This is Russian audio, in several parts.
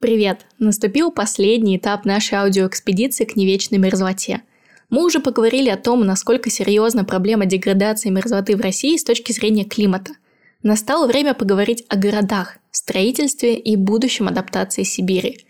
Привет! Наступил последний этап нашей аудиоэкспедиции к невечной мерзлоте. Мы уже поговорили о том, насколько серьезна проблема деградации мерзлоты в России с точки зрения климата. Настало время поговорить о городах, строительстве и будущем адаптации Сибири.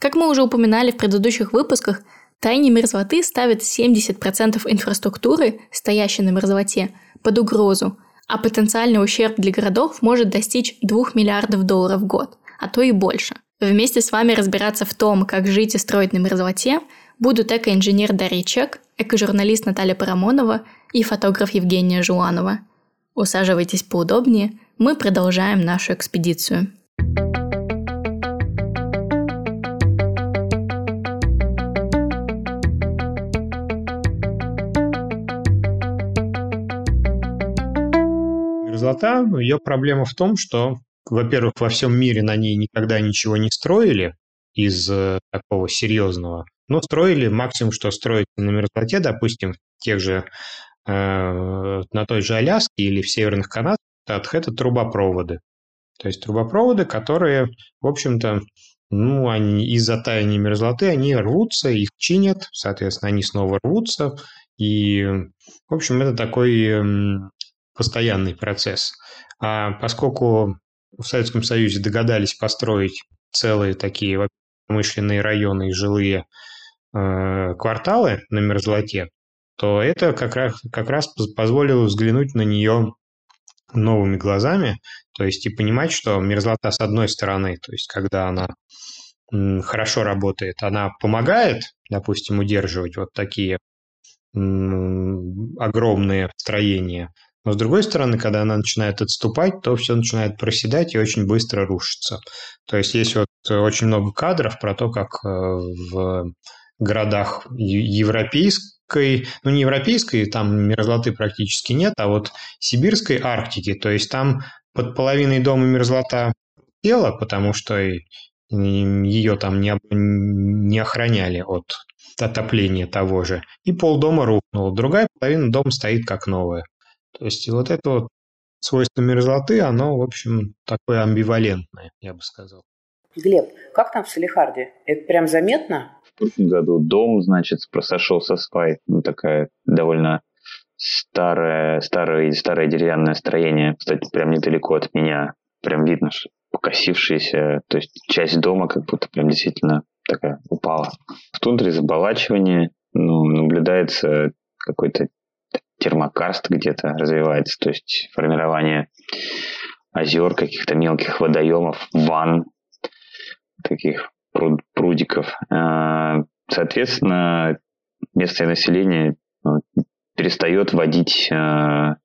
Как мы уже упоминали в предыдущих выпусках, тайне мерзлоты ставит 70% инфраструктуры, стоящей на мерзлоте, под угрозу, а потенциальный ущерб для городов может достичь 2 миллиардов долларов в год, а то и больше. Вместе с вами разбираться в том, как жить и строить на мерзлоте, будут эко-инженер Дарья Чек, эко-журналист Наталья Парамонова и фотограф Евгения Жуанова. Усаживайтесь поудобнее, мы продолжаем нашу экспедицию. Мерзлота, ее проблема в том, что во-первых, во всем мире на ней никогда ничего не строили из э, такого серьезного. Но строили максимум, что строить на мерзлоте, допустим, тех же э, на той же Аляске или в северных Канадах, это трубопроводы. То есть трубопроводы, которые, в общем-то, ну, они из-за таяния мерзлоты, они рвутся, их чинят, соответственно, они снова рвутся. И, в общем, это такой постоянный процесс. А поскольку в Советском Союзе догадались построить целые такие промышленные районы и жилые э, кварталы на мерзлоте, то это как раз, как раз позволило взглянуть на нее новыми глазами, то есть и понимать, что мерзлота с одной стороны, то есть когда она хорошо работает, она помогает, допустим, удерживать вот такие огромные строения, но с другой стороны, когда она начинает отступать, то все начинает проседать и очень быстро рушится. То есть есть вот очень много кадров про то, как э, в городах европейской, ну не европейской, там мерзлоты практически нет, а вот сибирской Арктики, то есть там под половиной дома мерзлота тела, потому что ее там не, не охраняли от отопления того же, и полдома рухнуло. Другая половина дома стоит как новая. То есть вот это вот свойство мерзлоты, оно, в общем, такое амбивалентное, я бы сказал. Глеб, как там в Салихарде? Это прям заметно? В прошлом году дом, значит, сошел со свай. Ну, такая довольно старое, старое, старое деревянное строение. Кстати, прям недалеко от меня. Прям видно, что покосившаяся, то есть часть дома как будто прям действительно такая упала. В тундре заболачивание, ну, наблюдается какой-то термокарст где-то развивается, то есть формирование озер, каких-то мелких водоемов, ванн, таких пруд, прудиков. А, соответственно, местное население ну, перестает водить а,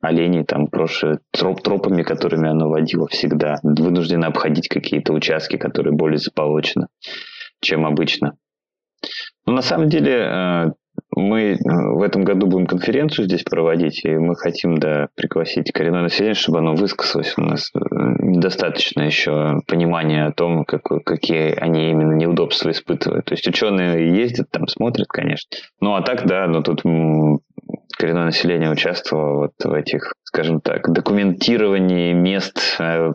оленей там прошлое троп, тропами, которыми оно водило всегда. Вынуждено обходить какие-то участки, которые более заполочены, чем обычно. Но на самом деле а, мы э, в этом году будем конференцию здесь проводить, и мы хотим, да, пригласить коренное население, чтобы оно высказалось. У нас э, недостаточно еще понимания о том, как, какие они именно неудобства испытывают. То есть ученые ездят там, смотрят, конечно. Ну, а так, да, но тут коренное население участвовало вот в этих, скажем так, документировании мест э,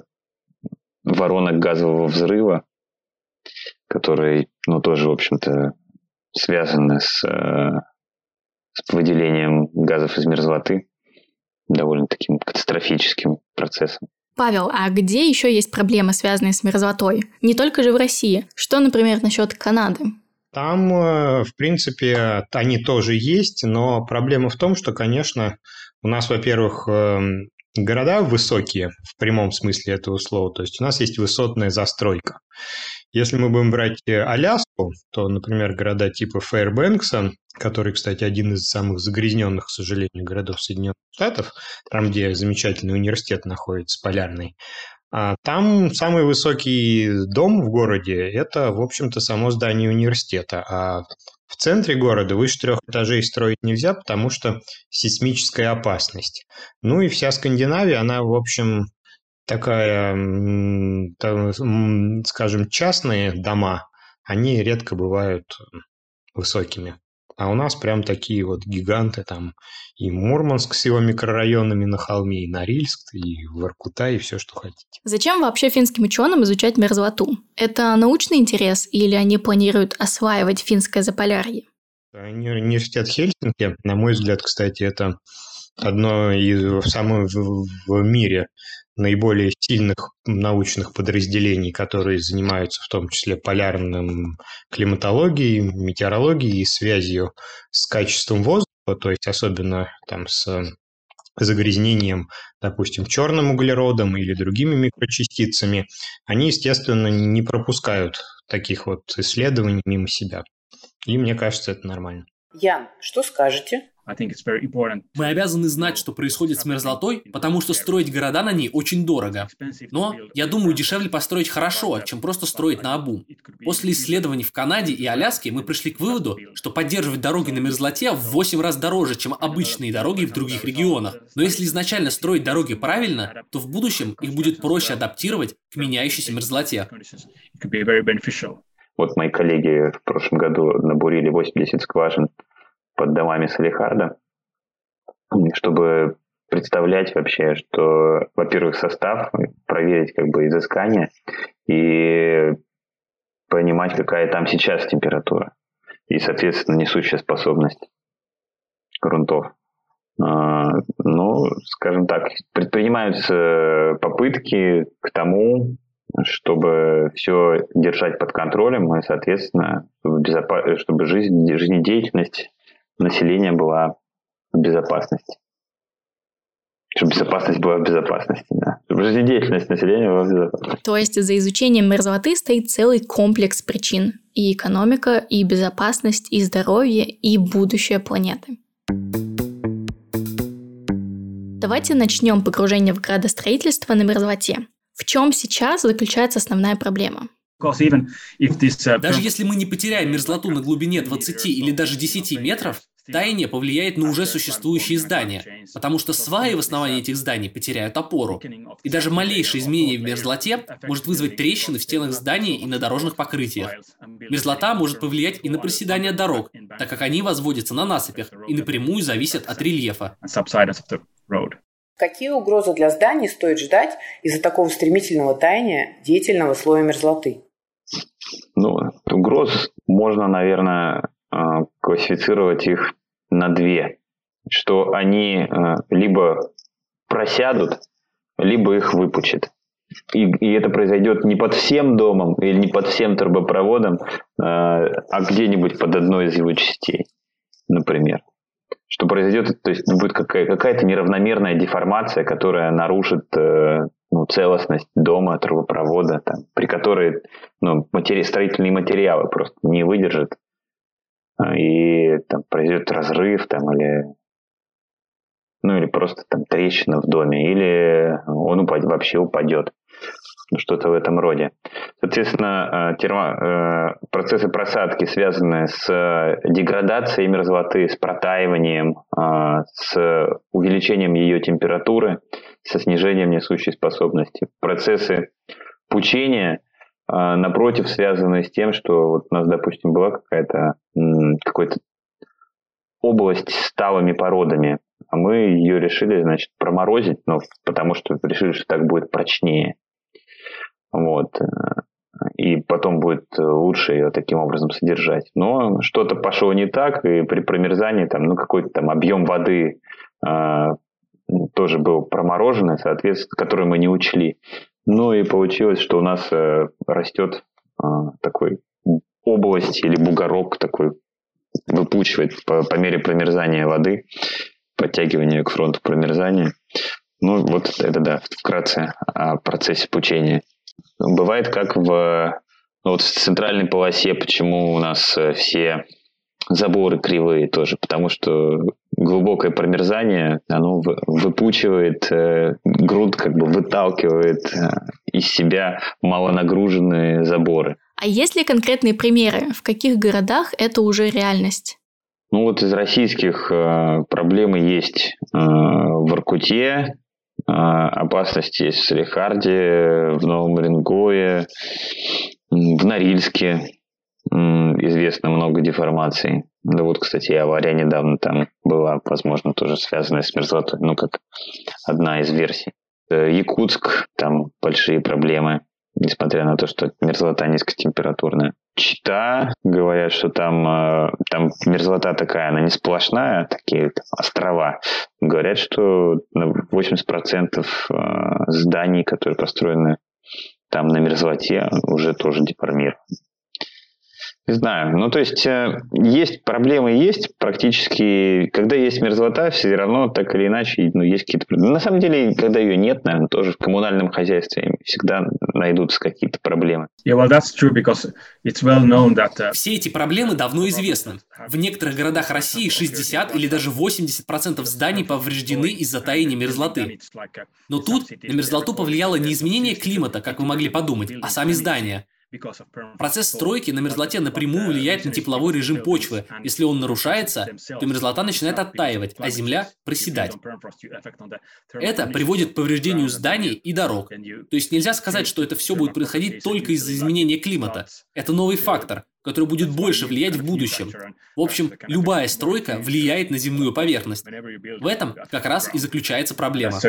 воронок газового взрыва, которые, ну, тоже, в общем-то, связаны с с выделением газов из мерзлоты довольно таким катастрофическим процессом. Павел, а где еще есть проблемы, связанные с мерзлотой? Не только же в России. Что, например, насчет Канады? Там, э, в принципе, они тоже есть, но проблема в том, что, конечно, у нас, во-первых, эм, города высокие в прямом смысле этого слова, то есть у нас есть высотная застройка. Если мы будем брать э, Аляску, то, например, города типа Фейрбэнкса, который, кстати, один из самых загрязненных, к сожалению, городов Соединенных Штатов, там, где замечательный университет находится, полярный, а там самый высокий дом в городе – это, в общем-то, само здание университета. А в центре города выше трех этажей строить нельзя, потому что сейсмическая опасность. Ну и вся Скандинавия, она, в общем, такая, скажем, частные дома, они редко бывают высокими. А у нас прям такие вот гиганты там и Мурманск с его микрорайонами на холме, и Норильск, и Воркута, и все, что хотите. Зачем вообще финским ученым изучать мерзлоту? Это научный интерес или они планируют осваивать финское заполярье? Университет Хельсинки, на мой взгляд, кстати, это одно из самых в, в мире наиболее сильных научных подразделений, которые занимаются в том числе полярным климатологией, метеорологией и связью с качеством воздуха, то есть особенно там с загрязнением, допустим, черным углеродом или другими микрочастицами, они, естественно, не пропускают таких вот исследований мимо себя. И мне кажется, это нормально. Ян, что скажете? Мы обязаны знать, что происходит с мерзлотой, потому что строить города на ней очень дорого. Но, я думаю, дешевле построить хорошо, чем просто строить на обум. После исследований в Канаде и Аляске мы пришли к выводу, что поддерживать дороги на мерзлоте в 8 раз дороже, чем обычные дороги в других регионах. Но если изначально строить дороги правильно, то в будущем их будет проще адаптировать к меняющейся мерзлоте. Вот мои коллеги в прошлом году набурили 80 скважин под домами Салихарда, чтобы представлять вообще, что, во-первых, состав, проверить как бы изыскание и понимать, какая там сейчас температура и, соответственно, несущая способность грунтов. А, ну, скажем так, предпринимаются попытки к тому, чтобы все держать под контролем и, соответственно, чтобы, безопас... чтобы жизнь, жизнедеятельность населения была в безопасности. Чтобы безопасность была в безопасности, да. Чтобы жизнедеятельность населения была в безопасности. То есть за изучением мерзлоты стоит целый комплекс причин. И экономика, и безопасность, и здоровье, и будущее планеты. Давайте начнем погружение в градостроительство на мерзлоте. В чем сейчас заключается основная проблема? Uh, даже если мы не потеряем мерзлоту на глубине 20 или даже 10 метров, таяние повлияет на уже существующие здания, потому что сваи в основании этих зданий потеряют опору. И даже малейшее изменение в мерзлоте может вызвать трещины в стенах зданий и на дорожных покрытиях. Мерзлота может повлиять и на проседание дорог, так как они возводятся на насыпях и напрямую зависят от рельефа. Какие угрозы для зданий стоит ждать из-за такого стремительного таяния деятельного слоя мерзлоты? Ну, угроз можно, наверное, э, классифицировать их на две. Что они э, либо просядут, либо их выпучат. И, и это произойдет не под всем домом или не под всем трубопроводом, э, а где-нибудь под одной из его частей, например. Что произойдет, то есть будет какая- какая-то неравномерная деформация, которая нарушит ну, целостность дома, трубопровода, там, при которой ну, матери... строительные материалы просто не выдержат, а, и там произойдет разрыв там, или ну или просто там трещина в доме, или он упадет, вообще упадет. Ну, что-то в этом роде. Соответственно, а, термо, э, процессы просадки, связанные с деградацией мерзлоты, с протаиванием, а, с увеличением ее температуры, со снижением несущей способности. Процессы пучения, а, напротив, связаны с тем, что вот у нас, допустим, была какая-то какой-то область с талыми породами, а мы ее решили, значит, проморозить, ну, потому что решили, что так будет прочнее. Вот. Э, и потом будет лучше ее таким образом содержать. Но что-то пошло не так, и при промерзании там, ну, какой-то там объем воды э, тоже был промороженный, соответственно, который мы не учли. Ну и получилось, что у нас э, растет э, такой область или бугорок такой выпучивает по, по мере промерзания воды, подтягивания к фронту промерзания. Ну, вот это да, вкратце о процессе пучения. Бывает как в, ну, вот в центральной полосе, почему у нас э, все заборы кривые тоже, потому что глубокое промерзание, оно выпучивает э, грунт, как бы выталкивает э, из себя малонагруженные заборы. А есть ли конкретные примеры, в каких городах это уже реальность? Ну вот из российских э, проблемы есть э, в Иркуте, э, опасности есть в Салихарде, в Новом Оренгое, в Норильске, известно много деформаций. Да вот, кстати, авария недавно там была, возможно, тоже связанная с мерзлотой, ну, как одна из версий. Э, Якутск, там большие проблемы, несмотря на то, что мерзлота низкотемпературная. Чита, говорят, что там, э, там мерзлота такая, она не сплошная, такие острова. Говорят, что 80% э, зданий, которые построены там на мерзлоте, уже тоже деформированы. Не знаю. Ну, то есть, э, есть проблемы, есть практически. Когда есть мерзлота, все равно так или иначе ну, есть какие-то проблемы. На самом деле, когда ее нет, наверное, тоже в коммунальном хозяйстве всегда найдутся какие-то проблемы. Yeah, well, that's true because it's well known that, uh... Все эти проблемы давно известны. В некоторых городах России 60 или даже 80% зданий повреждены из-за таяния мерзлоты. Но тут на мерзлоту повлияло не изменение климата, как вы могли подумать, а сами здания – Процесс стройки на мерзлоте напрямую влияет на тепловой режим почвы. Если он нарушается, то мерзлота начинает оттаивать, а земля проседать. Это приводит к повреждению зданий и дорог. То есть нельзя сказать, что это все будет происходить только из-за изменения климата. Это новый фактор, который будет больше влиять в будущем. В общем, любая стройка влияет на земную поверхность. В этом как раз и заключается проблема.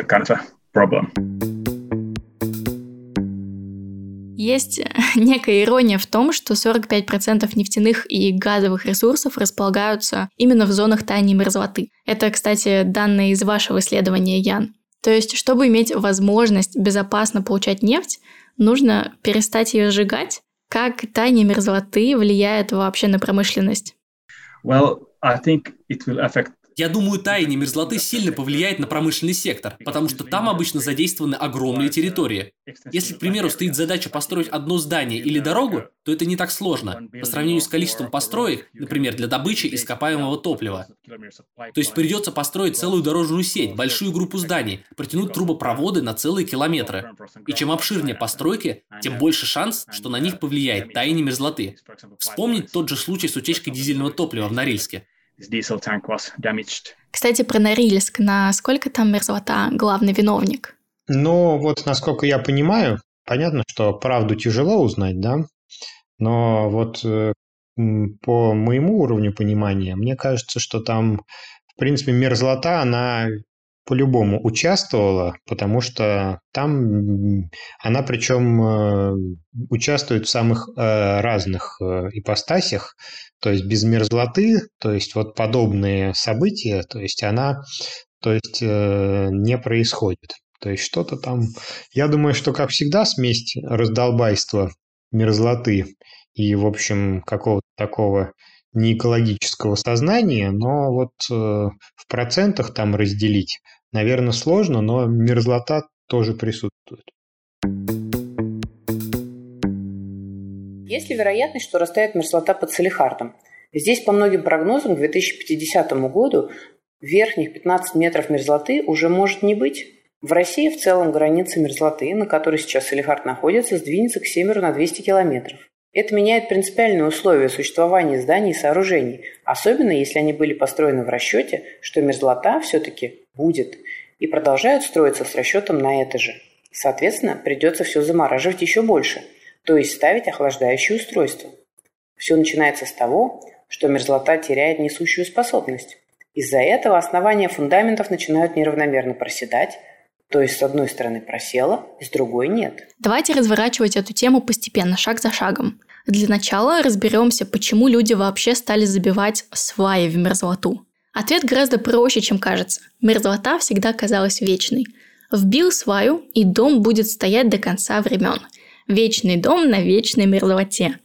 Есть некая ирония в том, что 45% нефтяных и газовых ресурсов располагаются именно в зонах таяния мерзлоты. Это, кстати, данные из вашего исследования, Ян. То есть, чтобы иметь возможность безопасно получать нефть, нужно перестать ее сжигать. Как таяние мерзлоты влияет вообще на промышленность? Well, I think it will affect я думаю, таяние мерзлоты сильно повлияет на промышленный сектор, потому что там обычно задействованы огромные территории. Если, к примеру, стоит задача построить одно здание или дорогу, то это не так сложно, по сравнению с количеством построек, например, для добычи ископаемого топлива. То есть придется построить целую дорожную сеть, большую группу зданий, протянуть трубопроводы на целые километры. И чем обширнее постройки, тем больше шанс, что на них повлияет таяние мерзлоты. Вспомнить тот же случай с утечкой дизельного топлива в Норильске. Кстати, про Норильск. Насколько там мерзлота главный виновник? Ну, вот насколько я понимаю, понятно, что правду тяжело узнать, да? Но вот э, по моему уровню понимания, мне кажется, что там, в принципе, мерзлота, она по-любому участвовала, потому что там она причем э, участвует в самых э, разных ипостасях, то есть без мерзлоты, то есть вот подобные события, то есть она то есть не происходит. То есть что-то там... Я думаю, что, как всегда, смесь раздолбайства, мерзлоты и, в общем, какого-то такого не экологического сознания, но вот э, в процентах там разделить, наверное, сложно, но мерзлота тоже присутствует. Есть ли вероятность, что растает мерзлота под Салихардом? Здесь, по многим прогнозам, к 2050 году верхних 15 метров мерзлоты уже может не быть. В России в целом граница мерзлоты, на которой сейчас Салихард находится, сдвинется к северу на 200 километров. Это меняет принципиальные условия существования зданий и сооружений, особенно если они были построены в расчете, что мерзлота все-таки будет, и продолжают строиться с расчетом на это же. Соответственно, придется все замораживать еще больше, то есть ставить охлаждающее устройство. Все начинается с того, что мерзлота теряет несущую способность. Из-за этого основания фундаментов начинают неравномерно проседать, то есть с одной стороны просела, с другой нет. Давайте разворачивать эту тему постепенно, шаг за шагом. Для начала разберемся, почему люди вообще стали забивать сваи в мерзлоту. Ответ гораздо проще, чем кажется. Мерзлота всегда казалась вечной. Вбил сваю, и дом будет стоять до конца времен. Вечный дом на вечной мерзлоте.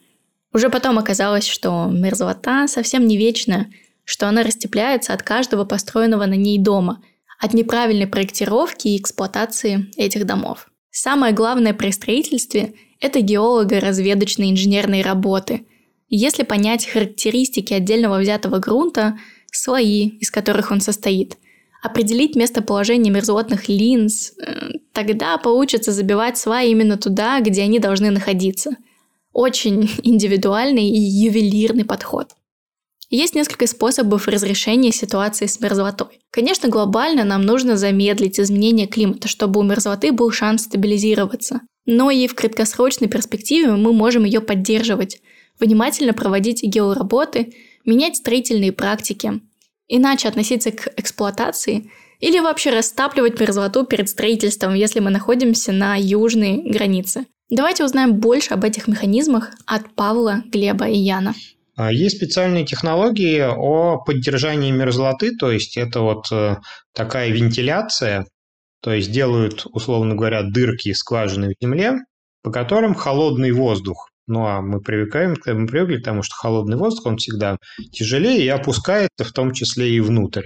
Уже потом оказалось, что мерзлота совсем не вечная, что она растепляется от каждого построенного на ней дома – от неправильной проектировки и эксплуатации этих домов. Самое главное при строительстве – это геолого-разведочные инженерные работы. если понять характеристики отдельного взятого грунта, слои, из которых он состоит, определить местоположение мерзлотных линз, э, тогда получится забивать сваи именно туда, где они должны находиться. Очень индивидуальный и ювелирный подход. Есть несколько способов разрешения ситуации с мерзлотой. Конечно, глобально нам нужно замедлить изменение климата, чтобы у мерзлоты был шанс стабилизироваться. Но и в краткосрочной перспективе мы можем ее поддерживать, внимательно проводить геоработы, менять строительные практики, иначе относиться к эксплуатации или вообще растапливать мерзлоту перед строительством, если мы находимся на южной границе. Давайте узнаем больше об этих механизмах от Павла, Глеба и Яна. А, есть специальные технологии о поддержании мерзлоты, то есть это вот э, такая вентиляция, то есть делают, условно говоря, дырки, скважины в земле, по которым холодный воздух. Ну а мы привыкаем, мы привыкли к тому, что холодный воздух, он всегда тяжелее и опускается в том числе и внутрь.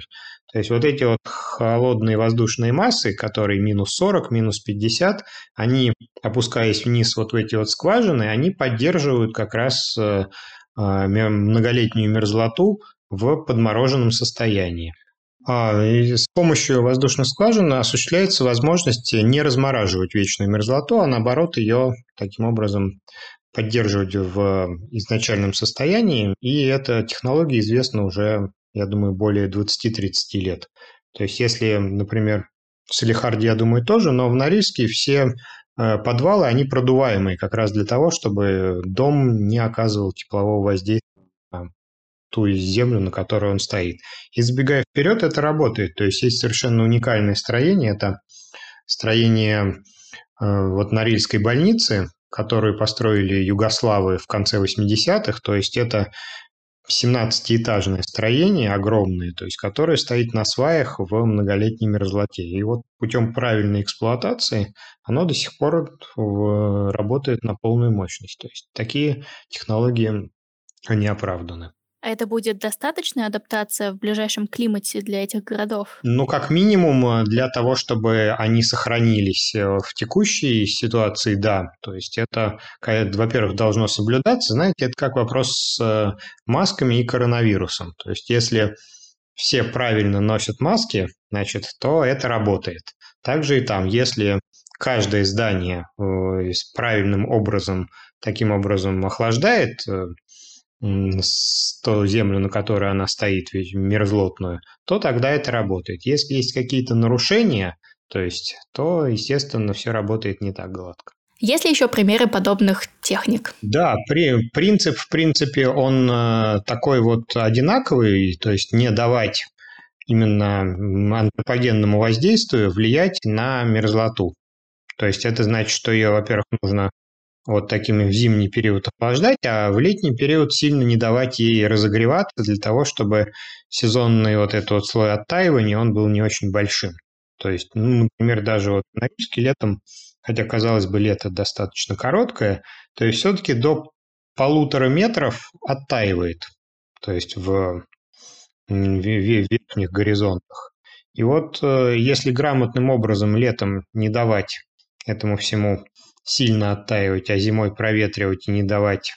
То есть вот эти вот холодные воздушные массы, которые минус 40, минус 50, они, опускаясь вниз вот в эти вот скважины, они поддерживают как раз э, а, многолетнюю мерзлоту в подмороженном состоянии. А, с помощью воздушной скважины осуществляется возможность не размораживать вечную мерзлоту, а наоборот ее таким образом поддерживать в изначальном состоянии. И эта технология известна уже, я думаю, более 20-30 лет. То есть если, например, в Салихарде, я думаю, тоже, но в Норильске все Э, подвалы, они продуваемые как раз для того, чтобы дом не оказывал теплового воздействия на ту землю, на которой он стоит. И забегая вперед, это работает. То есть есть совершенно уникальное строение. Это строение э, вот Норильской больницы, которую построили югославы в конце 80-х. То есть это 17-этажное строение огромное, то есть которое стоит на сваях в многолетней мерзлоте. И вот путем правильной эксплуатации оно до сих пор работает на полную мощность. То есть такие технологии, они оправданы. А это будет достаточная адаптация в ближайшем климате для этих городов? Ну, как минимум, э, для того, чтобы они сохранились э, в текущей ситуации, да. То есть это, во-первых, должно соблюдаться. Знаете, это как вопрос с э, масками и коронавирусом. То есть если все правильно носят маски, значит, то это работает. Также и там, если каждое здание правильным образом, таким образом охлаждает ту землю, на которой она стоит, ведь мерзлотную, то тогда это работает. Если есть какие-то нарушения, то есть, то, естественно, все работает не так гладко. Есть ли еще примеры подобных техник? Да, при, принцип, в принципе, он э, такой вот одинаковый, то есть не давать именно антропогенному воздействию влиять на мерзлоту. То есть это значит, что ее, во-первых, нужно вот такими в зимний период охлаждать, а в летний период сильно не давать ей разогреваться для того, чтобы сезонный вот этот вот слой оттаивания, он был не очень большим. То есть, ну, например, даже вот на Норильске летом, хотя, казалось бы, лето достаточно короткое, то есть все-таки до полутора метров оттаивает, то есть в, в верхних горизонтах. И вот э, если грамотным образом летом не давать этому всему сильно оттаивать, а зимой проветривать и не давать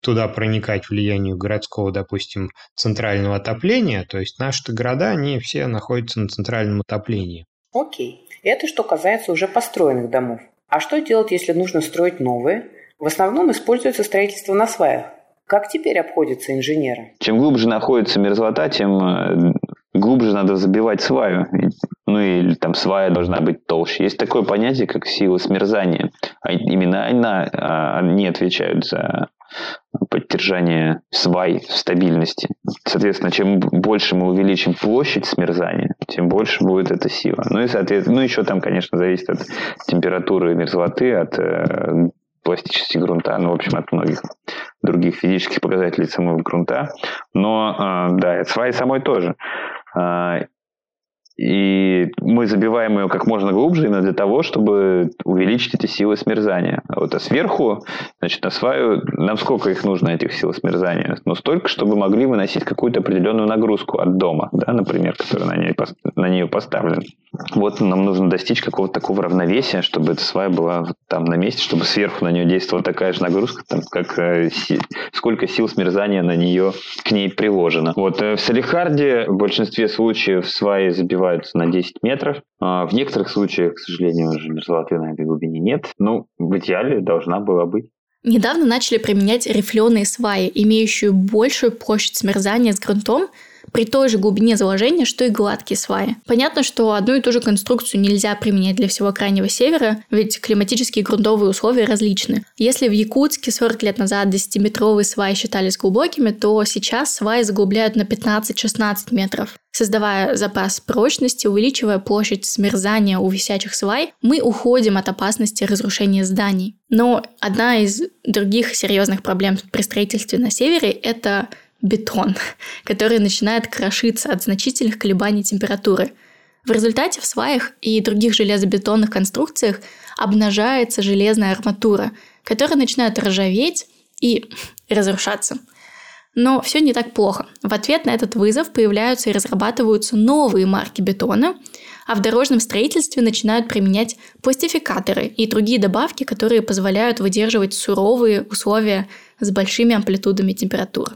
туда проникать влиянию городского, допустим, центрального отопления, то есть наши города, они все находятся на центральном отоплении. Окей. Это что касается уже построенных домов. А что делать, если нужно строить новые? В основном используется строительство на сваях. Как теперь обходятся инженеры? Чем глубже находится мерзлота, тем э, глубже надо забивать сваю. Ну или там свая должна быть толще. Есть такое понятие, как сила смерзания. А именно она, а, они отвечают за поддержание свай в стабильности. Соответственно, чем больше мы увеличим площадь смерзания, тем больше будет эта сила. Ну и, соответственно, ну еще там, конечно, зависит от температуры мерзлоты, от э, пластичности грунта, ну, в общем, от многих других физических показателей самого грунта. Но, э, да, свай самой тоже. А, и мы забиваем ее как можно глубже именно для того, чтобы увеличить эти силы смерзания. А вот а сверху, значит, на сваю, нам сколько их нужно, этих сил смерзания? Ну, столько, чтобы могли выносить какую-то определенную нагрузку от дома, да, например, которая на, ней, на нее поставлена. Вот нам нужно достичь какого-то такого равновесия, чтобы эта свая была там на месте, чтобы сверху на нее действовала такая же нагрузка, там, как э, сколько сил смерзания на нее к ней приложено. Вот э, в Салихарде в большинстве случаев сваи забивают развиваются на 10 метров. А в некоторых случаях, к сожалению, уже мерзлоты на этой глубине нет. Ну, в идеале должна была быть. Недавно начали применять рифленые сваи, имеющие большую площадь смерзания с грунтом, при той же глубине заложения, что и гладкие сваи. Понятно, что одну и ту же конструкцию нельзя применять для всего Крайнего Севера, ведь климатические грунтовые условия различны. Если в Якутске 40 лет назад 10-метровые сваи считались глубокими, то сейчас сваи заглубляют на 15-16 метров. Создавая запас прочности, увеличивая площадь смерзания у висячих свай, мы уходим от опасности разрушения зданий. Но одна из других серьезных проблем при строительстве на севере – это бетон, который начинает крошиться от значительных колебаний температуры. В результате в сваях и других железобетонных конструкциях обнажается железная арматура, которая начинает ржаветь и разрушаться – но все не так плохо. В ответ на этот вызов появляются и разрабатываются новые марки бетона, а в дорожном строительстве начинают применять пластификаторы и другие добавки, которые позволяют выдерживать суровые условия с большими амплитудами температур.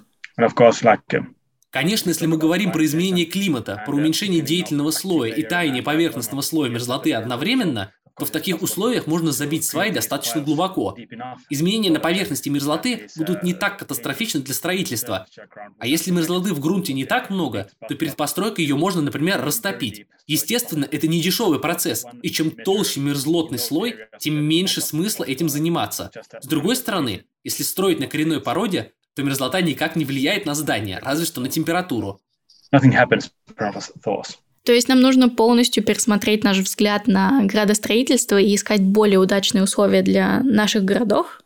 Конечно, если мы говорим про изменение климата, про уменьшение деятельного слоя и таяние поверхностного слоя мерзлоты одновременно, то в таких условиях можно забить сваи достаточно глубоко. Изменения на поверхности мерзлоты будут не так катастрофичны для строительства. А если мерзлоты в грунте не так много, то перед постройкой ее можно, например, растопить. Естественно, это не дешевый процесс, и чем толще мерзлотный слой, тем меньше смысла этим заниматься. С другой стороны, если строить на коренной породе, то мерзлота никак не влияет на здание, разве что на температуру. Nothing happens то есть нам нужно полностью пересмотреть наш взгляд на градостроительство и искать более удачные условия для наших городов?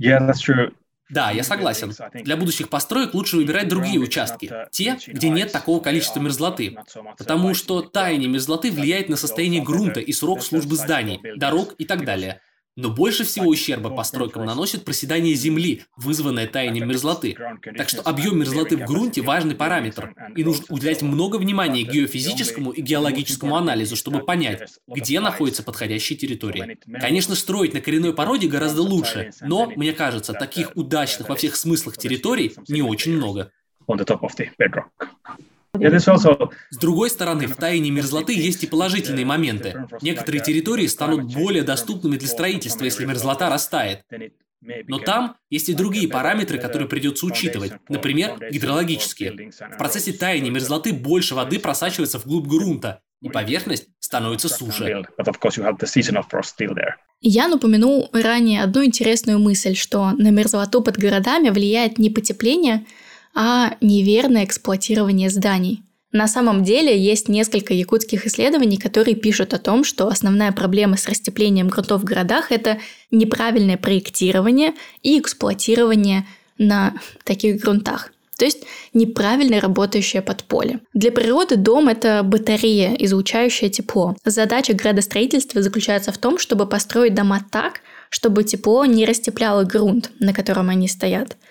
Yeah, that's true. Да, я согласен. Для будущих построек лучше выбирать другие участки, те, где нет такого количества мерзлоты. Потому что таяние мерзлоты влияет на состояние грунта и срок службы зданий, дорог и так далее. Но больше всего ущерба постройкам наносит проседание земли, вызванное таянием мерзлоты. Так что объем мерзлоты в грунте – важный параметр, и нужно уделять много внимания геофизическому и геологическому анализу, чтобы понять, где находится подходящая территория. Конечно, строить на коренной породе гораздо лучше, но, мне кажется, таких удачных во всех смыслах территорий не очень много. С другой стороны, в тайне мерзлоты есть и положительные моменты. Некоторые территории станут более доступными для строительства, если мерзлота растает. Но там есть и другие параметры, которые придется учитывать, например, гидрологические. В процессе таяния мерзлоты больше воды просачивается вглубь грунта, и поверхность становится суше. Я упомянул ранее одну интересную мысль, что на мерзлоту под городами влияет не потепление, а неверное эксплуатирование зданий. На самом деле есть несколько якутских исследований, которые пишут о том, что основная проблема с растеплением грунтов в городах – это неправильное проектирование и эксплуатирование на таких грунтах. То есть неправильно работающее подполье. Для природы дом – это батарея, излучающая тепло. Задача градостроительства заключается в том, чтобы построить дома так, чтобы тепло не растепляло грунт, на котором они стоят –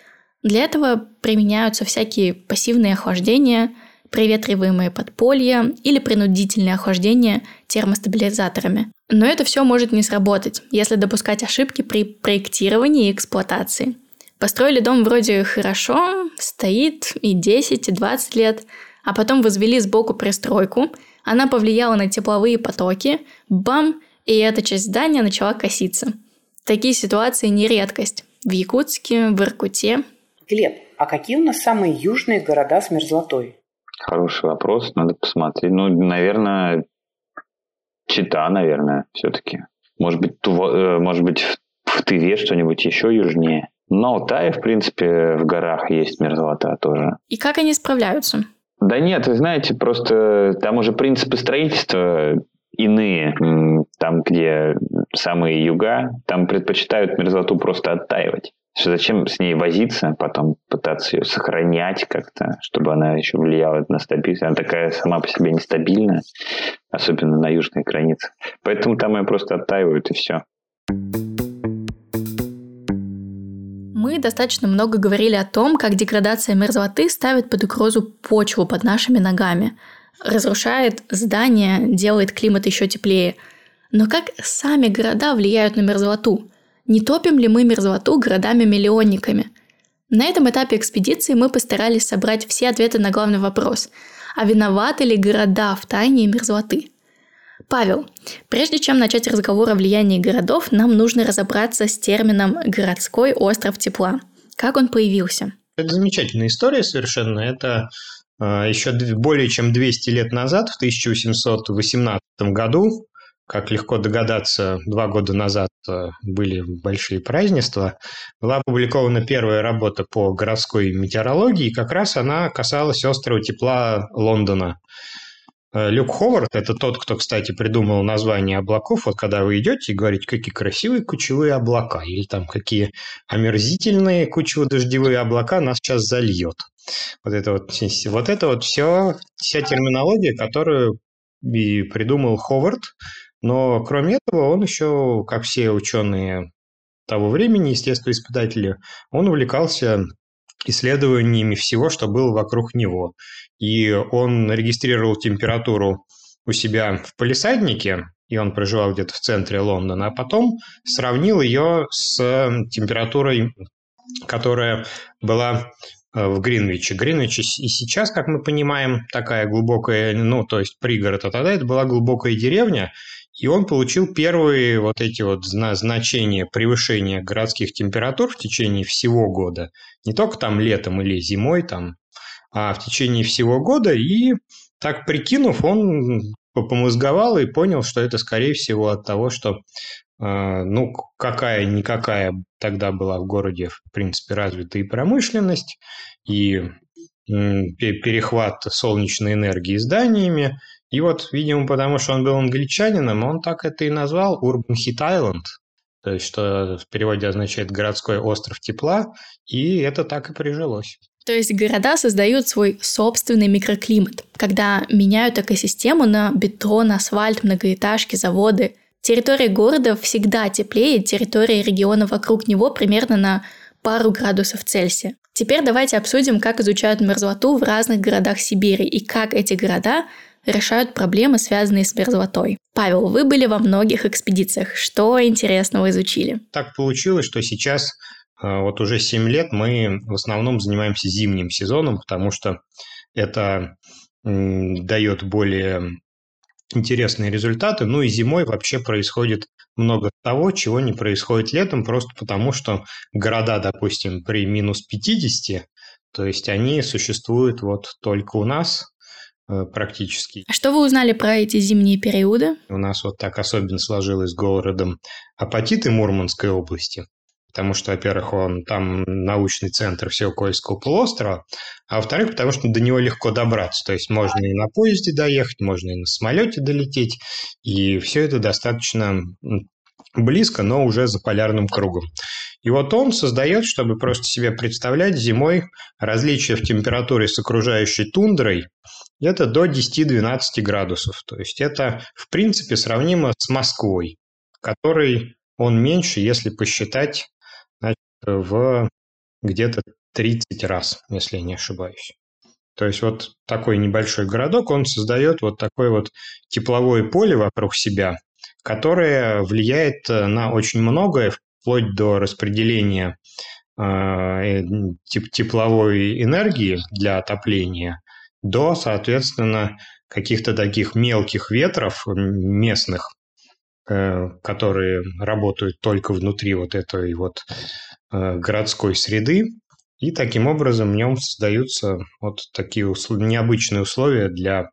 для этого применяются всякие пассивные охлаждения, приветриваемые подполья или принудительное охлаждение термостабилизаторами. Но это все может не сработать, если допускать ошибки при проектировании и эксплуатации. Построили дом вроде хорошо, стоит и 10, и 20 лет, а потом возвели сбоку пристройку, она повлияла на тепловые потоки, бам, и эта часть здания начала коситься. Такие ситуации не редкость. В Якутске, в Иркуте Глеб, а какие у нас самые южные города с мерзлотой? Хороший вопрос, надо посмотреть. Ну, наверное, Чита, наверное, все-таки. Может быть, Тува, э, может быть, в Тыве что-нибудь еще южнее. Но Алтай, в принципе, в горах есть мерзлота тоже. И как они справляются? Да нет, вы знаете, просто там уже принципы строительства иные. Там, где самые юга, там предпочитают мерзлоту просто оттаивать. Что зачем с ней возиться, потом пытаться ее сохранять как-то, чтобы она еще влияла на стабильность. Она такая сама по себе нестабильная, особенно на южной границе. Поэтому там ее просто оттаивают и все. Мы достаточно много говорили о том, как деградация мерзлоты ставит под угрозу почву под нашими ногами, разрушает здания, делает климат еще теплее. Но как сами города влияют на мерзлоту? Не топим ли мы мерзлоту городами-миллионниками? На этом этапе экспедиции мы постарались собрать все ответы на главный вопрос – а виноваты ли города в тайне мерзлоты? Павел, прежде чем начать разговор о влиянии городов, нам нужно разобраться с термином «городской остров тепла». Как он появился? Это замечательная история совершенно. Это еще более чем 200 лет назад, в 1818 году, как легко догадаться, два года назад э, были большие празднества, была опубликована первая работа по городской метеорологии, и как раз она касалась острого тепла Лондона. Э, Люк Ховард – это тот, кто, кстати, придумал название облаков. Вот когда вы идете и говорите, какие красивые кучевые облака, или там какие омерзительные кучево-дождевые облака нас сейчас зальет. Вот это вот, вот это вот все, вся терминология, которую и придумал Ховард, но кроме этого он еще, как все ученые того времени, естествоиспытатели, он увлекался исследованиями всего, что было вокруг него. И он регистрировал температуру у себя в полисаднике, и он проживал где-то в центре Лондона, а потом сравнил ее с температурой, которая была э, в Гринвиче. Гринвич и сейчас, как мы понимаем, такая глубокая, ну, то есть пригород, а тогда это была глубокая деревня, и он получил первые вот эти вот значения превышения городских температур в течение всего года. Не только там летом или зимой, там, а в течение всего года. И так прикинув, он помозговал и понял, что это, скорее всего, от того, что э, ну, какая-никакая тогда была в городе, в принципе, развита и промышленность, и перехват солнечной энергии зданиями, и вот, видимо, потому что он был англичанином, он так это и назвал Urban Heat Island, то есть что в переводе означает «городской остров тепла», и это так и прижилось. То есть города создают свой собственный микроклимат, когда меняют экосистему на бетон, асфальт, многоэтажки, заводы. Территория города всегда теплее территории региона вокруг него примерно на пару градусов Цельсия. Теперь давайте обсудим, как изучают мерзлоту в разных городах Сибири и как эти города решают проблемы, связанные с мерзлотой. Павел, вы были во многих экспедициях. Что интересного изучили? Так получилось, что сейчас э, вот уже 7 лет мы в основном занимаемся зимним сезоном, потому что это дает более интересные результаты. Ну и зимой вообще происходит много того, чего не происходит летом, просто потому что города, допустим, при минус 50, то есть они существуют вот только у нас, практически. А что вы узнали про эти зимние периоды? У нас вот так особенно сложилось с городом апатиты Мурманской области, потому что, во-первых, он там научный центр всего Кольского полуострова, а во-вторых, потому что до него легко добраться. То есть можно и на поезде доехать, можно и на самолете долететь, и все это достаточно близко, но уже за полярным кругом. И вот он создает, чтобы просто себе представлять зимой различия в температуре с окружающей тундрой это до 10-12 градусов. То есть это, в принципе, сравнимо с Москвой, который он меньше, если посчитать, значит, в где-то 30 раз, если я не ошибаюсь. То есть вот такой небольшой городок, он создает вот такое вот тепловое поле вокруг себя, которое влияет на очень многое, вплоть до распределения э, тепловой энергии для отопления до, соответственно, каких-то таких мелких ветров местных, э, которые работают только внутри вот этой вот э, городской среды, и таким образом в нем создаются вот такие необычные условия для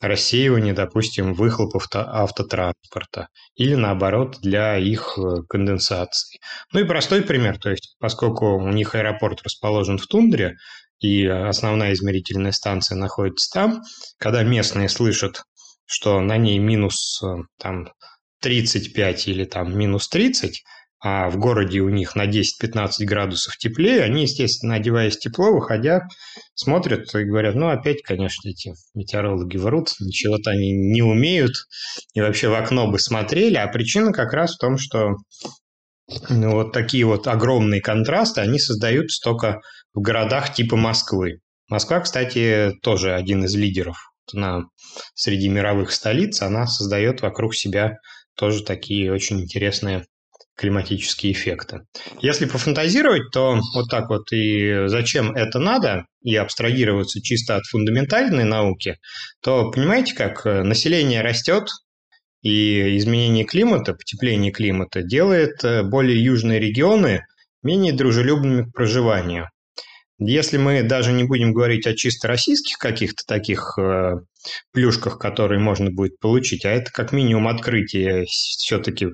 рассеивания, допустим, выхлопов автотранспорта или, наоборот, для их э, конденсации. Ну и простой пример, то есть поскольку у них аэропорт расположен в тундре, и основная измерительная станция находится там, когда местные слышат, что на ней минус э, там, 35 или там минус 30, а в городе у них на 10-15 градусов теплее, они, естественно, одеваясь тепло, выходя, смотрят и говорят, ну, опять, конечно, эти метеорологи врут, ничего-то они не умеют, и вообще в окно бы смотрели, а причина как раз в том, что ну, вот такие вот огромные контрасты, они создаются только в городах типа Москвы. Москва, кстати, тоже один из лидеров на, среди мировых столиц. Она создает вокруг себя тоже такие очень интересные климатические эффекты. Если пофантазировать, то вот так вот и зачем это надо, и абстрагироваться чисто от фундаментальной науки, то понимаете, как население растет, и изменение климата, потепление климата делает э, более южные регионы менее дружелюбными к проживанию. Если мы даже не будем говорить о чисто российских каких-то таких э, плюшках, которые можно будет получить, а это как минимум открытие все-таки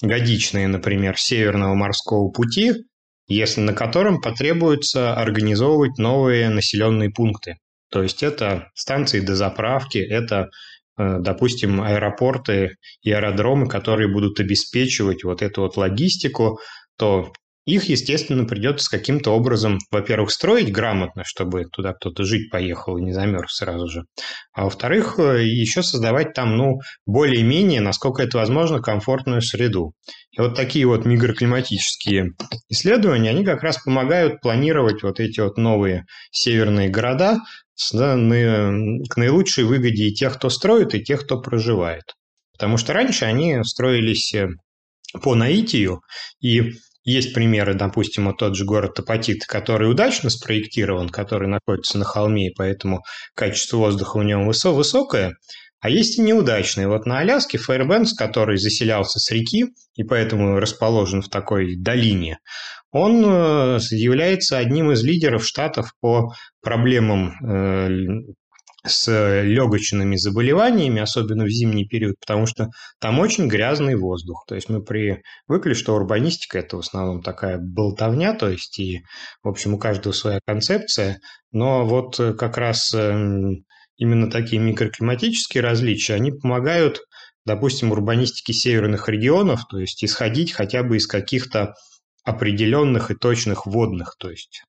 круглогодичное, например, Северного морского пути, если на котором потребуется организовывать новые населенные пункты. То есть это станции дозаправки, это, э, допустим, аэропорты и аэродромы, которые будут обеспечивать вот эту вот логистику, то их, естественно, придется каким-то образом, во-первых, строить грамотно, чтобы туда кто-то жить поехал и не замерз сразу же. А во-вторых, э, еще создавать там, ну, более-менее, насколько это возможно, комфортную среду. И вот такие вот микроклиматические исследования, они как раз помогают планировать вот эти вот новые северные города к наилучшей выгоде и тех, кто строит, и тех, кто проживает. Потому что раньше они строились э, по наитию, и есть примеры, допустим, вот тот же город Топотит, который удачно спроектирован, который находится на холме, и поэтому качество воздуха у него высокое, а есть и неудачные. Вот на Аляске Фейрбенс, который заселялся с реки и поэтому расположен в такой долине, он э, является одним из лидеров штатов по проблемам э, с легочными заболеваниями, особенно в зимний период, потому что там очень грязный воздух. То есть мы привыкли, что урбанистика – это в основном такая болтовня, то есть и, в общем, у каждого своя концепция, но вот как раз эм, именно такие микроклиматические различия, они помогают, допустим, урбанистике северных регионов, то есть исходить хотя бы из каких-то определенных и точных водных, то есть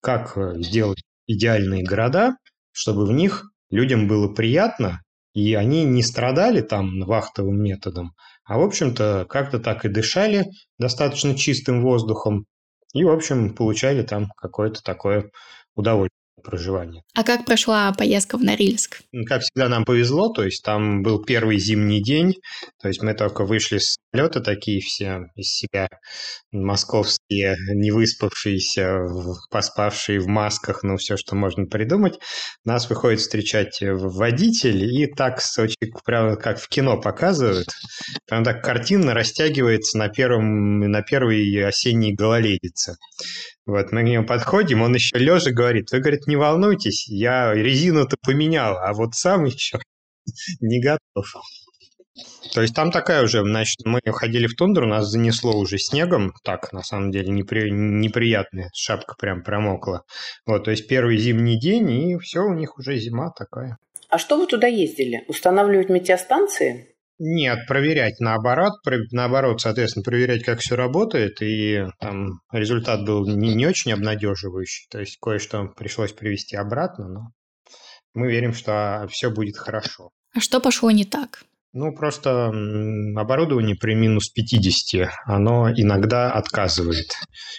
как э, сделать идеальные города, чтобы в них людям было приятно, и они не страдали там вахтовым методом, а, в общем-то, как-то так и дышали достаточно чистым воздухом, и, в общем, получали там какое-то такое удовольствие проживания. А как прошла поездка в Норильск? Как всегда, нам повезло, то есть там был первый зимний день, то есть мы только вышли с самолета такие все из себя московские, не выспавшиеся, поспавшие в масках, ну, все, что можно придумать. Нас выходит встречать водитель, и так, очень, прямо как в кино показывают, прям так картинно растягивается на, первом, на первой осенней гололедице. Вот, мы к нему подходим, он еще лежа говорит, вы, говорит, не волнуйтесь, я резину-то поменял, а вот сам еще не готов. То есть там такая уже, значит, мы ходили в тундру, нас занесло уже снегом, так, на самом деле, непри... неприятная, шапка прям промокла. Вот, то есть первый зимний день, и все, у них уже зима такая. А что вы туда ездили? Устанавливать метеостанции? Нет, проверять наоборот, наоборот, соответственно, проверять, как все работает, и там результат был не, не очень обнадеживающий, то есть кое-что пришлось привести обратно, но мы верим, что все будет хорошо. А что пошло не так? Ну, просто оборудование при минус 50, оно иногда отказывает.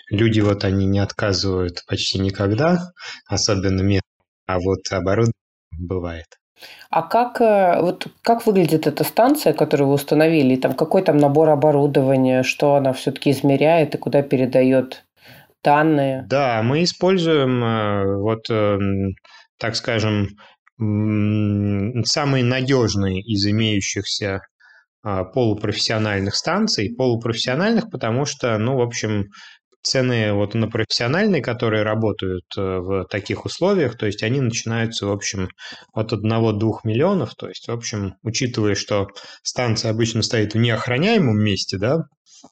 Люди вот они не отказывают почти никогда, особенно местные, а вот оборудование бывает. А как, э, вот, как выглядит эта станция, которую вы установили? Там, какой там набор оборудования, что она все-таки измеряет и куда передает данные? Да, мы используем, э, вот, эм, так скажем, самые надежные из имеющихся а, полупрофессиональных станций. Полупрофессиональных, потому что, ну, в общем, цены вот на профессиональные, которые работают э, в таких условиях, то есть они начинаются, в общем, от 1-2 миллионов, то есть, в общем, учитывая, что станция обычно стоит в неохраняемом месте, да,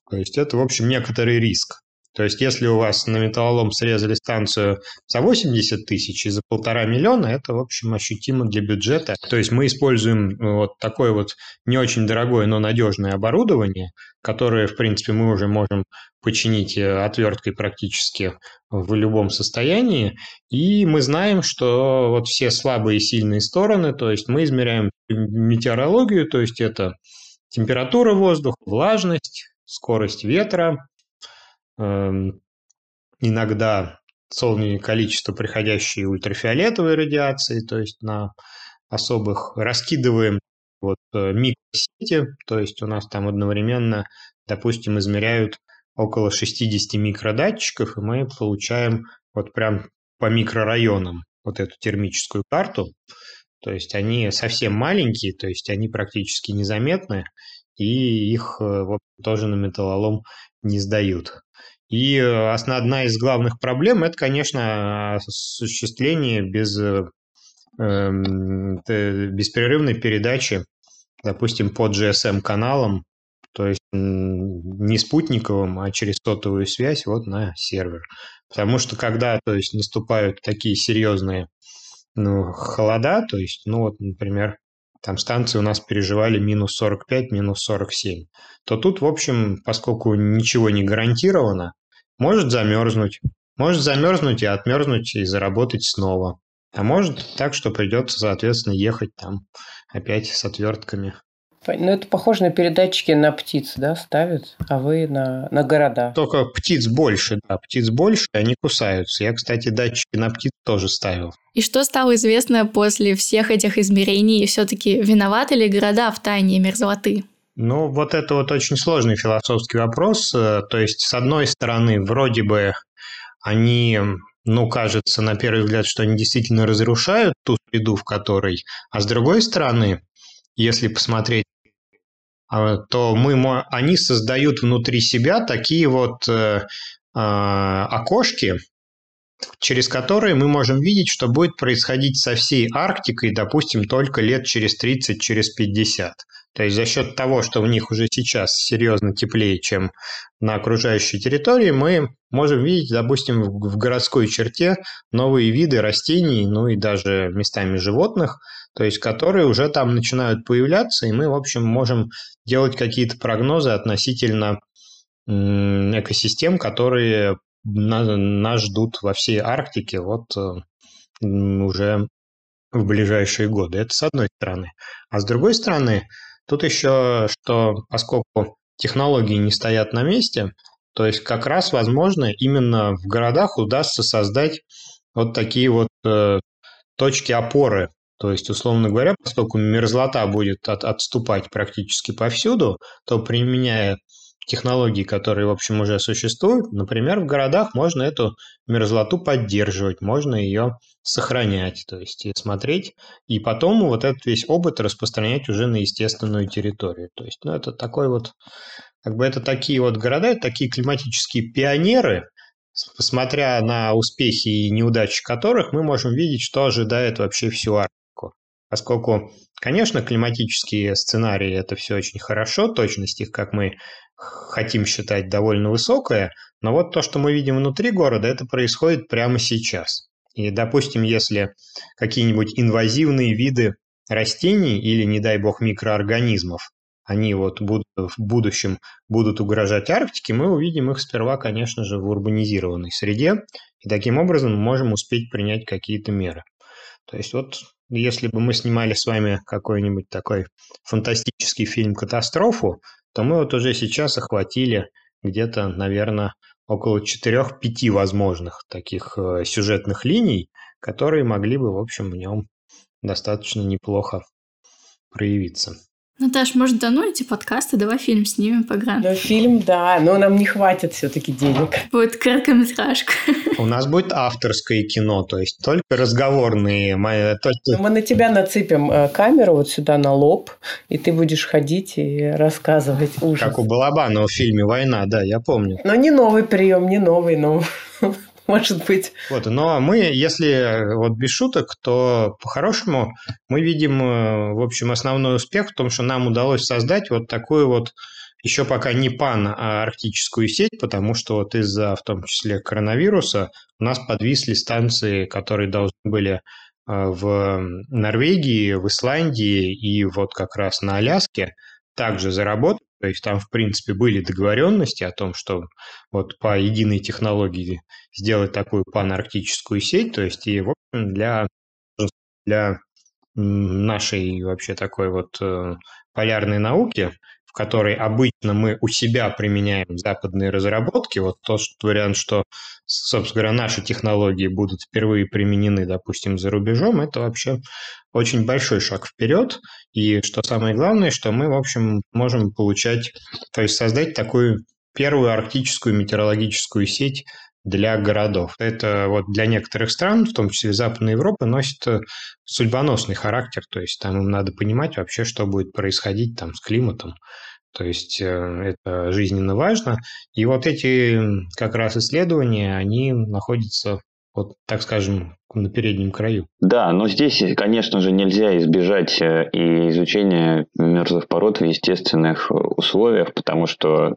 то есть это, в общем, некоторый риск. То есть, если у вас на металлолом срезали станцию за 80 тысяч и за полтора миллиона, это, в общем, ощутимо для бюджета. То есть, мы используем э, вот такое вот не очень дорогое, но надежное оборудование, которое, в принципе, мы уже можем починить э, отверткой практически в любом состоянии. И мы знаем, что вот все слабые и сильные стороны, то есть мы измеряем метеорологию, то есть это температура воздуха, влажность, скорость ветра, иногда солнечное количество приходящей ультрафиолетовой радиации, то есть на особых раскидываем вот э, микросети, то есть у нас там одновременно, допустим, измеряют около 60 микродатчиков, и мы получаем вот прям по микрорайонам вот эту термическую карту. То есть они совсем маленькие, то есть они практически незаметны, и их э, вот, тоже на металлолом не сдают. И одна из главных проблем – это, конечно, осуществление без эм, беспрерывной передачи, допустим, по GSM-каналам, то есть не спутниковым, а через сотовую связь вот на сервер. Потому что когда то есть, наступают такие серьезные ну, холода, то есть, ну вот, например, там станции у нас переживали минус 45, минус 47, то тут, в общем, поскольку ничего не гарантировано, может замерзнуть. Может замерзнуть и отмерзнуть и заработать снова. А может так, что придется, соответственно, ехать там опять с отвертками. Ну, это похоже на передатчики на птиц, да, ставят, а вы на, на города. Только птиц больше, да, птиц больше, они кусаются. Я, кстати, датчики на птиц тоже ставил. И что стало известно после всех этих измерений? Все-таки виноваты ли города в тайне мерзлоты? Ну, вот это вот очень сложный философский вопрос. То есть, с одной стороны, вроде бы они ну, кажется, на первый взгляд, что они действительно разрушают ту среду, в которой, а с другой стороны, если посмотреть, а, то мы, они создают внутри себя такие вот э, а, окошки, через которые мы можем видеть, что будет происходить со всей Арктикой, допустим, только лет через 30, через 50. То есть за счет того, что в них уже сейчас серьезно теплее, чем на окружающей территории, мы можем видеть, допустим, в городской черте новые виды растений, ну и даже местами животных, то есть которые уже там начинают появляться, и мы, в общем, можем делать какие-то прогнозы относительно экосистем, которые нас ждут во всей Арктике вот э, уже в ближайшие годы. Это с одной стороны. А с другой стороны, тут еще, что поскольку технологии не стоят на месте, то есть как раз, возможно, именно в городах удастся создать вот такие вот э, точки опоры. То есть, условно говоря, поскольку мерзлота будет от, отступать практически повсюду, то применяя технологий, которые, в общем, уже существуют. Например, в городах можно эту мерзлоту поддерживать, можно ее сохранять, то есть и смотреть, и потом вот этот весь опыт распространять уже на естественную территорию. То есть, ну, это такой вот, как бы это такие вот города, это такие климатические пионеры, смотря на успехи и неудачи которых, мы можем видеть, что ожидает вообще всю Арктику. Поскольку, конечно, климатические сценарии – это все очень хорошо, точность их, как мы хотим считать довольно высокая, но вот то, что мы видим внутри города, это происходит прямо сейчас. И, допустим, если какие-нибудь инвазивные виды растений или, не дай бог, микроорганизмов, они вот будут, в будущем будут угрожать Арктике, мы увидим их сперва, конечно же, в урбанизированной среде, и таким образом можем успеть принять какие-то меры. То есть вот если бы мы снимали с вами какой-нибудь такой фантастический фильм «Катастрофу», то мы вот уже сейчас охватили где-то, наверное, около 4-5 возможных таких э, сюжетных линий, которые могли бы, в общем, в нем достаточно неплохо проявиться. Наташ, может, да ну эти подкасты, давай фильм снимем по гранту. Да, фильм, да, но нам не хватит все-таки денег. Будет короткометражка. У нас будет авторское кино, то есть только разговорные. Мои, только... Мы на тебя нацепим э, камеру вот сюда на лоб, и ты будешь ходить и рассказывать ужас. Как у Балабанова в фильме «Война», да, я помню. Но не новый прием, не новый, но может быть. Вот, но мы, если вот без шуток, то по-хорошему мы видим, э, в общем, основной успех в том, что нам удалось создать вот такую вот еще пока не пан, а арктическую сеть, потому что вот из-за, в том числе, коронавируса у нас подвисли станции, которые должны были э, в Норвегии, в Исландии и вот как раз на Аляске также заработать. То есть там, в принципе, были договоренности о том, что вот по единой технологии сделать такую панарктическую сеть, то есть и, в общем, для, для нашей вообще такой вот э, полярной науки, в которой обычно мы у себя применяем западные разработки, вот тот вариант, что, собственно говоря, наши технологии будут впервые применены, допустим, за рубежом, это вообще очень большой шаг вперед. И что самое главное, что мы, в общем, можем получать, то есть создать такую первую арктическую метеорологическую сеть для городов. Это вот для некоторых стран, в том числе Западной Европы, носит э, судьбоносный характер. То есть там им надо понимать вообще, что будет происходить там с климатом То есть э, это жизненно важно. И вот эти как раз исследования, они находятся, вот, так скажем, на переднем краю. Да, но здесь, конечно же, нельзя избежать э, и изучения мерзлых пород в естественных условиях, потому что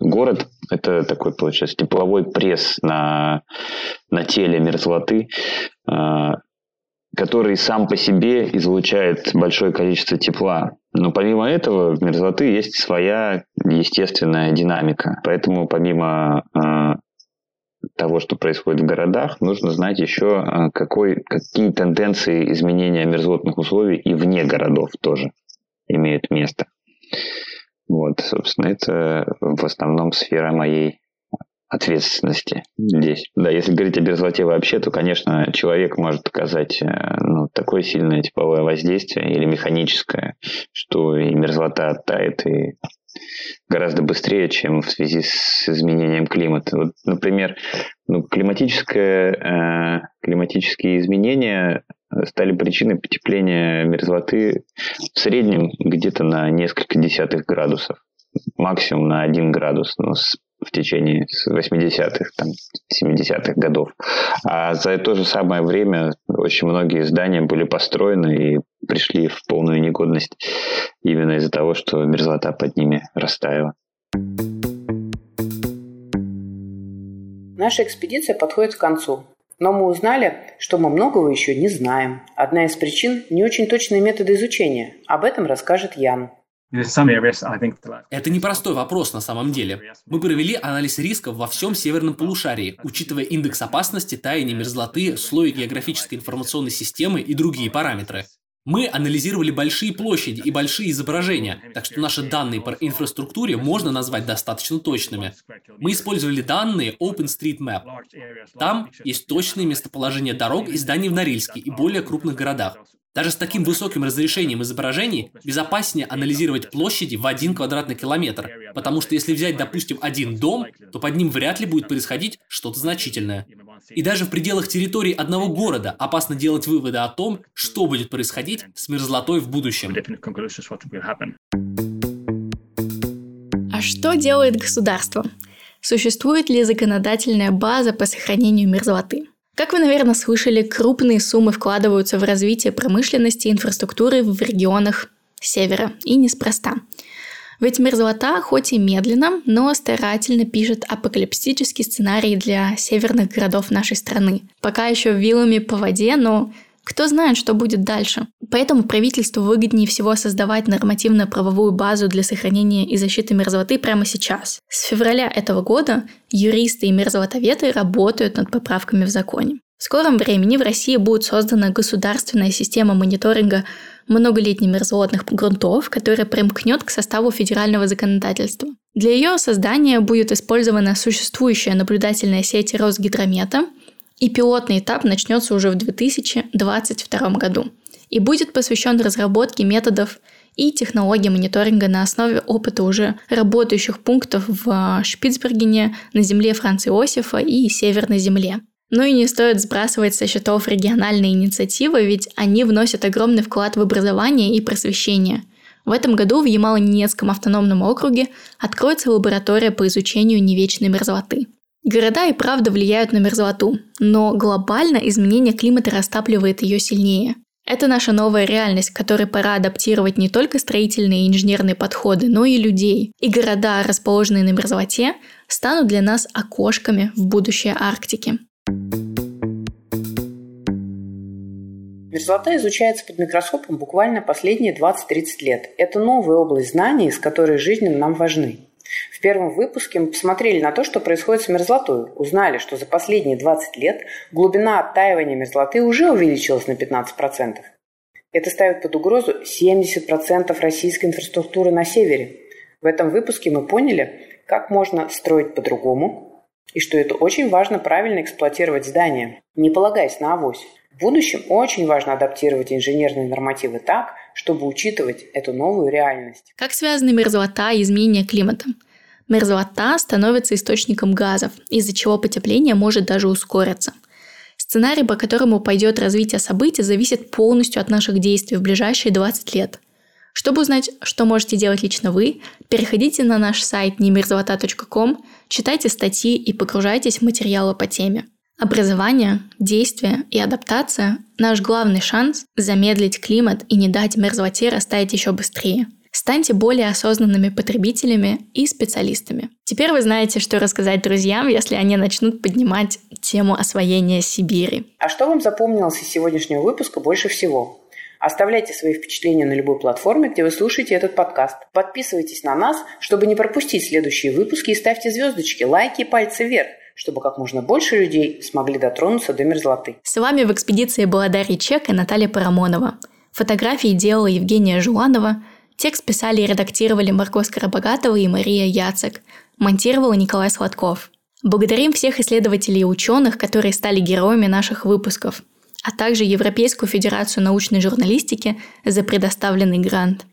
город – это такой, получается, тепловой пресс на, на теле мерзлоты, а, который сам по себе излучает большое количество тепла. Но помимо этого в мерзлоты есть своя естественная динамика. Поэтому помимо э, того, что происходит в городах, нужно знать еще, э, какой, какие тенденции изменения мерзлотных условий и вне городов тоже имеют место. Вот, собственно, это в основном сфера моей ответственности здесь. Да, если говорить о мерзлоте вообще, то, конечно, человек может оказать э, ну, такое сильное тепловое воздействие или механическое, что и мерзлота оттает, и гораздо быстрее, чем в связи с изменением климата. Вот, например, ну, климатическое, э, климатические изменения стали причиной потепления мерзлоты в среднем где-то на несколько десятых градусов максимум на 1 градус. Ну, с в течение 80-х, там, 70-х годов. А за то же самое время очень многие здания были построены и пришли в полную негодность именно из-за того, что мерзлота под ними растаяла. Наша экспедиция подходит к концу. Но мы узнали, что мы многого еще не знаем. Одна из причин – не очень точные методы изучения. Об этом расскажет Ян. Это непростой вопрос на самом деле. Мы провели анализ рисков во всем северном полушарии, учитывая индекс опасности, таяние мерзлоты, слой географической информационной системы и другие параметры. Мы анализировали большие площади и большие изображения, так что наши данные по инфраструктуре можно назвать достаточно точными. Мы использовали данные OpenStreetMap. Там есть точные местоположения дорог и зданий в Норильске и более крупных городах. Даже с таким высоким разрешением изображений безопаснее анализировать площади в один квадратный километр, потому что если взять, допустим, один дом, то под ним вряд ли будет происходить что-то значительное. И даже в пределах территории одного города опасно делать выводы о том, что будет происходить с мерзлотой в будущем. А что делает государство? Существует ли законодательная база по сохранению мерзлоты? Как вы, наверное, слышали, крупные суммы вкладываются в развитие промышленности и инфраструктуры в регионах севера, и неспроста. Ведь мерзлота, хоть и медленно, но старательно пишет апокалиптический сценарий для северных городов нашей страны. Пока еще вилами по воде, но кто знает, что будет дальше. Поэтому правительству выгоднее всего создавать нормативно-правовую базу для сохранения и защиты мерзлоты прямо сейчас. С февраля этого года юристы и мерзлотоветы работают над поправками в законе. В скором времени в России будет создана государственная система мониторинга многолетних мерзлотных грунтов, которая примкнет к составу федерального законодательства. Для ее создания будет использована существующая наблюдательная сеть Росгидромета – и пилотный этап начнется уже в 2022 году и будет посвящен разработке методов и технологий мониторинга на основе опыта уже работающих пунктов в Шпицбергене, на земле Франца Иосифа и Северной земле. Ну и не стоит сбрасывать со счетов региональные инициативы, ведь они вносят огромный вклад в образование и просвещение. В этом году в Ямало-Ненецком автономном округе откроется лаборатория по изучению невечной мерзлоты. Города и правда влияют на мерзлоту, но глобально изменение климата растапливает ее сильнее. Это наша новая реальность, которой пора адаптировать не только строительные и инженерные подходы, но и людей. И города, расположенные на мерзлоте, станут для нас окошками в будущее Арктики. Мерзлота изучается под микроскопом буквально последние 20-30 лет. Это новая область знаний, с которой жизненно нам важны. Первом выпуске мы посмотрели на то, что происходит с мерзлотой. Узнали, что за последние 20 лет глубина оттаивания мерзлоты уже увеличилась на 15%. Это ставит под угрозу 70% российской инфраструктуры на севере. В этом выпуске мы поняли, как можно строить по-другому, и что это очень важно правильно эксплуатировать здания, не полагаясь на авось. В будущем очень важно адаптировать инженерные нормативы так, чтобы учитывать эту новую реальность. Как связаны мерзлота и изменение климата? Мерзлота становится источником газов, из-за чего потепление может даже ускориться. Сценарий, по которому пойдет развитие событий, зависит полностью от наших действий в ближайшие 20 лет. Чтобы узнать, что можете делать лично вы, переходите на наш сайт немерзлота.ком, читайте статьи и погружайтесь в материалы по теме. Образование, действие и адаптация – наш главный шанс замедлить климат и не дать мерзлоте растаять еще быстрее. Станьте более осознанными потребителями и специалистами. Теперь вы знаете, что рассказать друзьям, если они начнут поднимать тему освоения Сибири. А что вам запомнилось из сегодняшнего выпуска больше всего? Оставляйте свои впечатления на любой платформе, где вы слушаете этот подкаст. Подписывайтесь на нас, чтобы не пропустить следующие выпуски и ставьте звездочки, лайки и пальцы вверх чтобы как можно больше людей смогли дотронуться до мерзлоты. С вами в экспедиции была Дарья Чек и Наталья Парамонова. Фотографии делала Евгения Жуанова, текст писали и редактировали Марго Скоробогатова и Мария Яцек, монтировала Николай Сладков. Благодарим всех исследователей и ученых, которые стали героями наших выпусков – а также Европейскую федерацию научной журналистики за предоставленный грант.